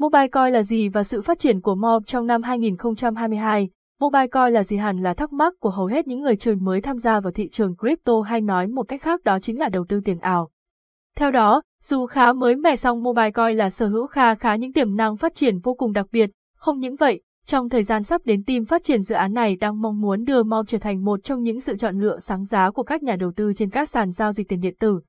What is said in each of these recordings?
Mobile Coin là gì và sự phát triển của MOB trong năm 2022? Mobile Coin là gì hẳn là thắc mắc của hầu hết những người chơi mới tham gia vào thị trường crypto hay nói một cách khác đó chính là đầu tư tiền ảo. Theo đó, dù khá mới mẻ song Mobile Coin là sở hữu khá khá những tiềm năng phát triển vô cùng đặc biệt, không những vậy, trong thời gian sắp đến team phát triển dự án này đang mong muốn đưa MOB trở thành một trong những sự chọn lựa sáng giá của các nhà đầu tư trên các sàn giao dịch tiền điện tử.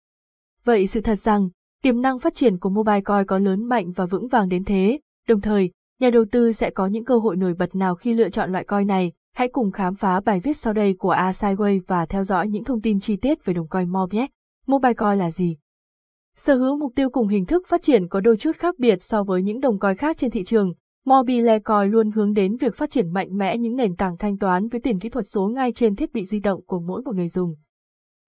Vậy sự thật rằng, tiềm năng phát triển của Mobile Coin có lớn mạnh và vững vàng đến thế, đồng thời, nhà đầu tư sẽ có những cơ hội nổi bật nào khi lựa chọn loại coin này, hãy cùng khám phá bài viết sau đây của A Sideway và theo dõi những thông tin chi tiết về đồng coin MOB nhé. Mobile Coin là gì? Sở hữu mục tiêu cùng hình thức phát triển có đôi chút khác biệt so với những đồng coin khác trên thị trường, Mobile Coin luôn hướng đến việc phát triển mạnh mẽ những nền tảng thanh toán với tiền kỹ thuật số ngay trên thiết bị di động của mỗi một người dùng.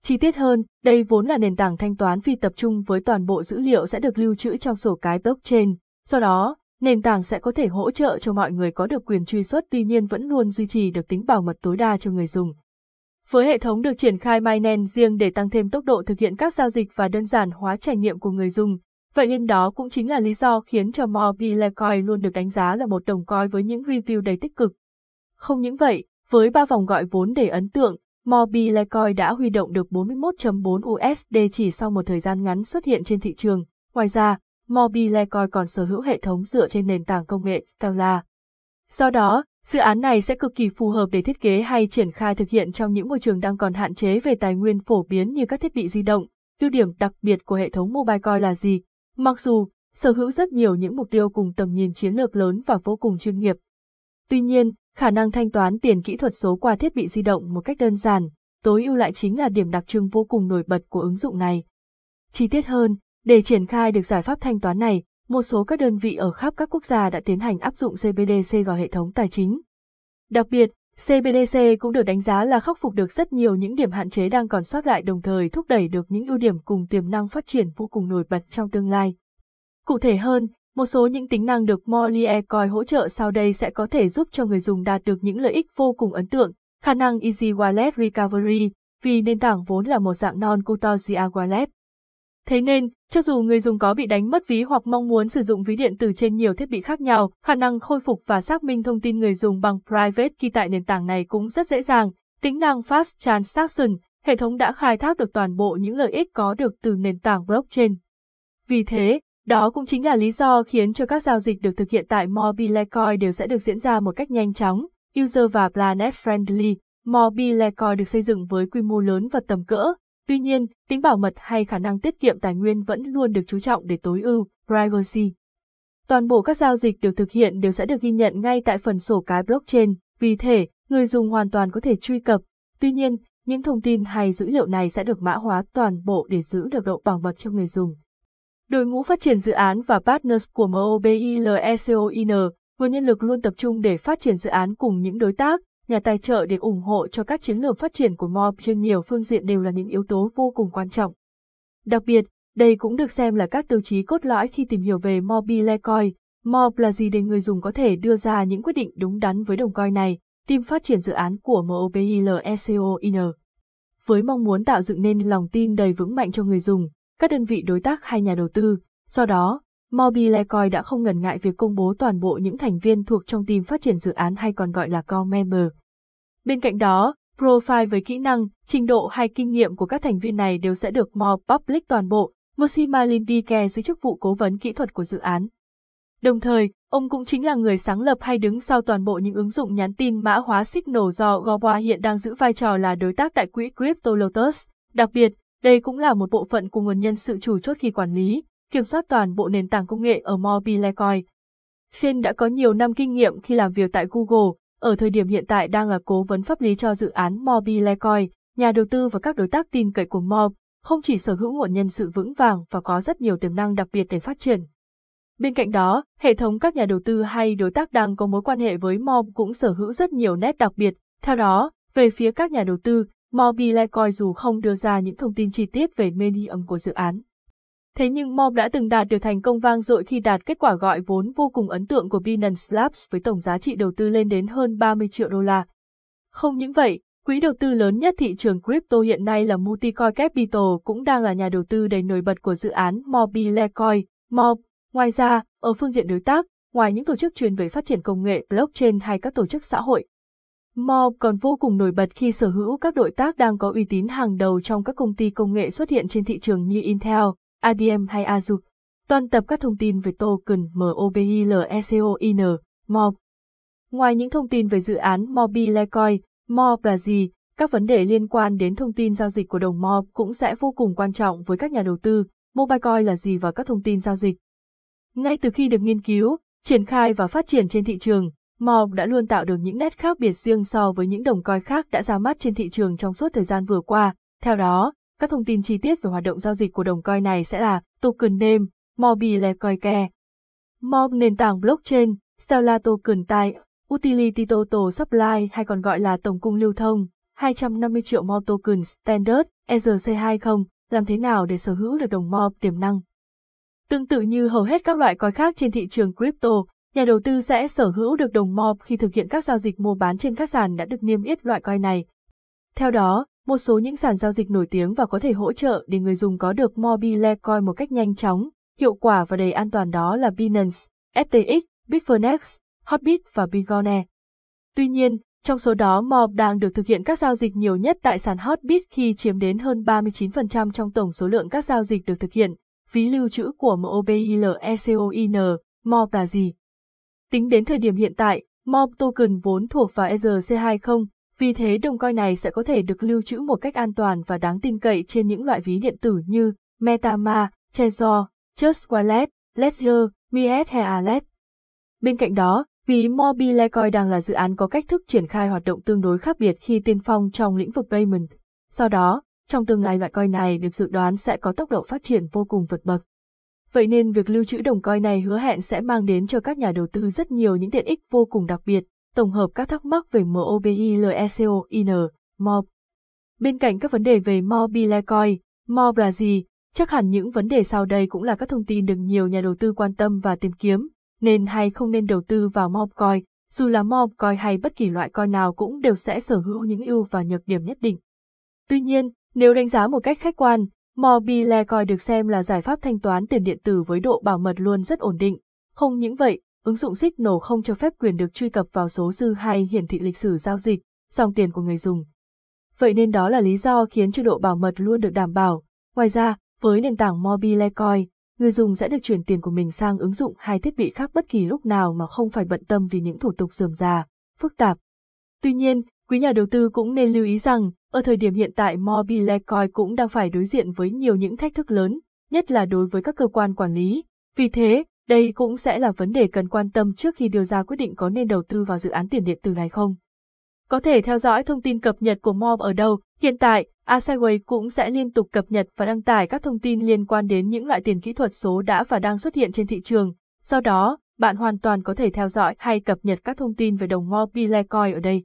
Chi tiết hơn, đây vốn là nền tảng thanh toán phi tập trung với toàn bộ dữ liệu sẽ được lưu trữ trong sổ cái blockchain. Do đó, nền tảng sẽ có thể hỗ trợ cho mọi người có được quyền truy xuất tuy nhiên vẫn luôn duy trì được tính bảo mật tối đa cho người dùng. Với hệ thống được triển khai mainnet riêng để tăng thêm tốc độ thực hiện các giao dịch và đơn giản hóa trải nghiệm của người dùng, vậy nên đó cũng chính là lý do khiến cho Mobile Coin luôn được đánh giá là một đồng coin với những review đầy tích cực. Không những vậy, với ba vòng gọi vốn để ấn tượng, Mobilecoin đã huy động được 41.4 USD chỉ sau một thời gian ngắn xuất hiện trên thị trường. Ngoài ra, Mobilecoin còn sở hữu hệ thống dựa trên nền tảng công nghệ Stellar. Do đó, dự án này sẽ cực kỳ phù hợp để thiết kế hay triển khai thực hiện trong những môi trường đang còn hạn chế về tài nguyên phổ biến như các thiết bị di động. Ưu điểm đặc biệt của hệ thống Mobile Coin là gì? Mặc dù, sở hữu rất nhiều những mục tiêu cùng tầm nhìn chiến lược lớn và vô cùng chuyên nghiệp. Tuy nhiên, khả năng thanh toán tiền kỹ thuật số qua thiết bị di động một cách đơn giản, tối ưu lại chính là điểm đặc trưng vô cùng nổi bật của ứng dụng này. Chi tiết hơn, để triển khai được giải pháp thanh toán này, một số các đơn vị ở khắp các quốc gia đã tiến hành áp dụng CBDC vào hệ thống tài chính. Đặc biệt, CBDC cũng được đánh giá là khắc phục được rất nhiều những điểm hạn chế đang còn sót lại đồng thời thúc đẩy được những ưu điểm cùng tiềm năng phát triển vô cùng nổi bật trong tương lai. Cụ thể hơn, một số những tính năng được Molière e coi hỗ trợ sau đây sẽ có thể giúp cho người dùng đạt được những lợi ích vô cùng ấn tượng, khả năng Easy Wallet Recovery, vì nền tảng vốn là một dạng non-custodial wallet. Thế nên, cho dù người dùng có bị đánh mất ví hoặc mong muốn sử dụng ví điện tử trên nhiều thiết bị khác nhau, khả năng khôi phục và xác minh thông tin người dùng bằng private key tại nền tảng này cũng rất dễ dàng. Tính năng Fast Transaction, hệ thống đã khai thác được toàn bộ những lợi ích có được từ nền tảng blockchain. Vì thế, đó cũng chính là lý do khiến cho các giao dịch được thực hiện tại Mobilecoin đều sẽ được diễn ra một cách nhanh chóng, user và planet friendly. Mobilecoin được xây dựng với quy mô lớn và tầm cỡ, tuy nhiên, tính bảo mật hay khả năng tiết kiệm tài nguyên vẫn luôn được chú trọng để tối ưu, privacy. Toàn bộ các giao dịch được thực hiện đều sẽ được ghi nhận ngay tại phần sổ cái blockchain, vì thế, người dùng hoàn toàn có thể truy cập. Tuy nhiên, những thông tin hay dữ liệu này sẽ được mã hóa toàn bộ để giữ được độ bảo mật cho người dùng. Đội ngũ phát triển dự án và partners của MOBILECOIN, nguồn nhân lực luôn tập trung để phát triển dự án cùng những đối tác, nhà tài trợ để ủng hộ cho các chiến lược phát triển của MOB trên nhiều phương diện đều là những yếu tố vô cùng quan trọng. Đặc biệt, đây cũng được xem là các tiêu chí cốt lõi khi tìm hiểu về mobilecoin. MOB là gì để người dùng có thể đưa ra những quyết định đúng đắn với đồng coin này, team phát triển dự án của MOBILECOIN. Với mong muốn tạo dựng nên lòng tin đầy vững mạnh cho người dùng, các đơn vị đối tác hay nhà đầu tư. Do đó, Mobile Coin đã không ngần ngại việc công bố toàn bộ những thành viên thuộc trong team phát triển dự án hay còn gọi là core member. Bên cạnh đó, profile với kỹ năng, trình độ hay kinh nghiệm của các thành viên này đều sẽ được Mo Public toàn bộ. Mosima Lindike giữ chức vụ cố vấn kỹ thuật của dự án. Đồng thời, ông cũng chính là người sáng lập hay đứng sau toàn bộ những ứng dụng nhắn tin mã hóa Signal do Goboa hiện đang giữ vai trò là đối tác tại quỹ Crypto Lotus. Đặc biệt, đây cũng là một bộ phận của nguồn nhân sự chủ chốt khi quản lý, kiểm soát toàn bộ nền tảng công nghệ ở Mobilecoin. Coin. Đã có nhiều năm kinh nghiệm khi làm việc tại Google, ở thời điểm hiện tại đang là cố vấn pháp lý cho dự án Mobilecoin, nhà đầu tư và các đối tác tin cậy của Mob, không chỉ sở hữu nguồn nhân sự vững vàng và có rất nhiều tiềm năng đặc biệt để phát triển. Bên cạnh đó, hệ thống các nhà đầu tư hay đối tác đang có mối quan hệ với Mob cũng sở hữu rất nhiều nét đặc biệt. Theo đó, về phía các nhà đầu tư, Mobilecoin dù không đưa ra những thông tin chi tiết về medium của dự án. Thế nhưng Mob đã từng đạt được thành công vang dội khi đạt kết quả gọi vốn vô cùng ấn tượng của Binance Labs với tổng giá trị đầu tư lên đến hơn 30 triệu đô la. Không những vậy, quỹ đầu tư lớn nhất thị trường crypto hiện nay là Multicoin Capital cũng đang là nhà đầu tư đầy nổi bật của dự án Mobilecoin, Mob. Ngoài ra, ở phương diện đối tác, ngoài những tổ chức chuyên về phát triển công nghệ blockchain hay các tổ chức xã hội. Mob còn vô cùng nổi bật khi sở hữu các đối tác đang có uy tín hàng đầu trong các công ty công nghệ xuất hiện trên thị trường như Intel, IBM hay Azure. Toàn tập các thông tin về token MOBILECOIN, MOB. Ngoài những thông tin về dự án Mobilecoin, MOB là gì, các vấn đề liên quan đến thông tin giao dịch của đồng MOB cũng sẽ vô cùng quan trọng với các nhà đầu tư, MobileCoin là gì và các thông tin giao dịch. Ngay từ khi được nghiên cứu, triển khai và phát triển trên thị trường, MOB đã luôn tạo được những nét khác biệt riêng so với những đồng coi khác đã ra mắt trên thị trường trong suốt thời gian vừa qua. Theo đó, các thông tin chi tiết về hoạt động giao dịch của đồng coi này sẽ là token name, mobile coinke. MOB nền tảng blockchain, Stellar token type, utility total supply hay còn gọi là tổng cung lưu thông, 250 triệu MOB token standard, ERC20, làm thế nào để sở hữu được đồng MOB tiềm năng. Tương tự như hầu hết các loại coin khác trên thị trường crypto, nhà đầu tư sẽ sở hữu được đồng MOB khi thực hiện các giao dịch mua bán trên các sàn đã được niêm yết loại coin này. Theo đó, một số những sàn giao dịch nổi tiếng và có thể hỗ trợ để người dùng có được mobile coin một cách nhanh chóng, hiệu quả và đầy an toàn đó là Binance, FTX, Bitfinex, Hotbit và Bigone. Tuy nhiên, trong số đó MOB đang được thực hiện các giao dịch nhiều nhất tại sàn Hotbit khi chiếm đến hơn 39% trong tổng số lượng các giao dịch được thực hiện. Phí lưu trữ của MOBILECOIN, MOB là gì? Tính đến thời điểm hiện tại, MOB token vốn thuộc vào ERC20, vì thế đồng coin này sẽ có thể được lưu trữ một cách an toàn và đáng tin cậy trên những loại ví điện tử như MetaMask, Trezor, Just Wallet, Ledger, Miet hay Alet. Bên cạnh đó, ví Mobile Coin đang là dự án có cách thức triển khai hoạt động tương đối khác biệt khi tiên phong trong lĩnh vực payment. Do đó, trong tương lai loại coin này được dự đoán sẽ có tốc độ phát triển vô cùng vượt bậc. Vậy nên việc lưu trữ đồng coin này hứa hẹn sẽ mang đến cho các nhà đầu tư rất nhiều những tiện ích vô cùng đặc biệt, tổng hợp các thắc mắc về MOBILECOIN, MOB. Bên cạnh các vấn đề về MOBILECOIN, MOB là gì, chắc hẳn những vấn đề sau đây cũng là các thông tin được nhiều nhà đầu tư quan tâm và tìm kiếm, nên hay không nên đầu tư vào MOB Coin, dù là MOB Coin hay bất kỳ loại coin nào cũng đều sẽ sở hữu những ưu và nhược điểm nhất định. Tuy nhiên, nếu đánh giá một cách khách quan, Mobile coi được xem là giải pháp thanh toán tiền điện tử với độ bảo mật luôn rất ổn định. Không những vậy, ứng dụng Signal không cho phép quyền được truy cập vào số dư hay hiển thị lịch sử giao dịch, dòng tiền của người dùng. Vậy nên đó là lý do khiến cho độ bảo mật luôn được đảm bảo. Ngoài ra, với nền tảng MobileCoin, người dùng sẽ được chuyển tiền của mình sang ứng dụng hay thiết bị khác bất kỳ lúc nào mà không phải bận tâm vì những thủ tục dườm già, phức tạp. Tuy nhiên, quý nhà đầu tư cũng nên lưu ý rằng, ở thời điểm hiện tại Mobilecoin cũng đang phải đối diện với nhiều những thách thức lớn, nhất là đối với các cơ quan quản lý. Vì thế, đây cũng sẽ là vấn đề cần quan tâm trước khi đưa ra quyết định có nên đầu tư vào dự án tiền điện tử này không. Có thể theo dõi thông tin cập nhật của Mob ở đâu, hiện tại, Asaway cũng sẽ liên tục cập nhật và đăng tải các thông tin liên quan đến những loại tiền kỹ thuật số đã và đang xuất hiện trên thị trường. Do đó, bạn hoàn toàn có thể theo dõi hay cập nhật các thông tin về đồng Mobilecoin ở đây.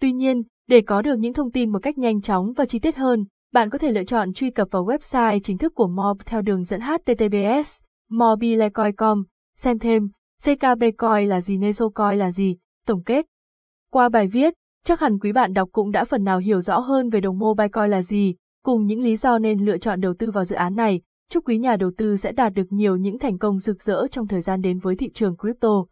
Tuy nhiên, để có được những thông tin một cách nhanh chóng và chi tiết hơn, bạn có thể lựa chọn truy cập vào website chính thức của Mob theo đường dẫn HTTPS, mobilecoin.com, xem thêm, CKB Coin là gì Neso Coin là gì, tổng kết. Qua bài viết, chắc hẳn quý bạn đọc cũng đã phần nào hiểu rõ hơn về đồng mobile coin là gì, cùng những lý do nên lựa chọn đầu tư vào dự án này. Chúc quý nhà đầu tư sẽ đạt được nhiều những thành công rực rỡ trong thời gian đến với thị trường crypto.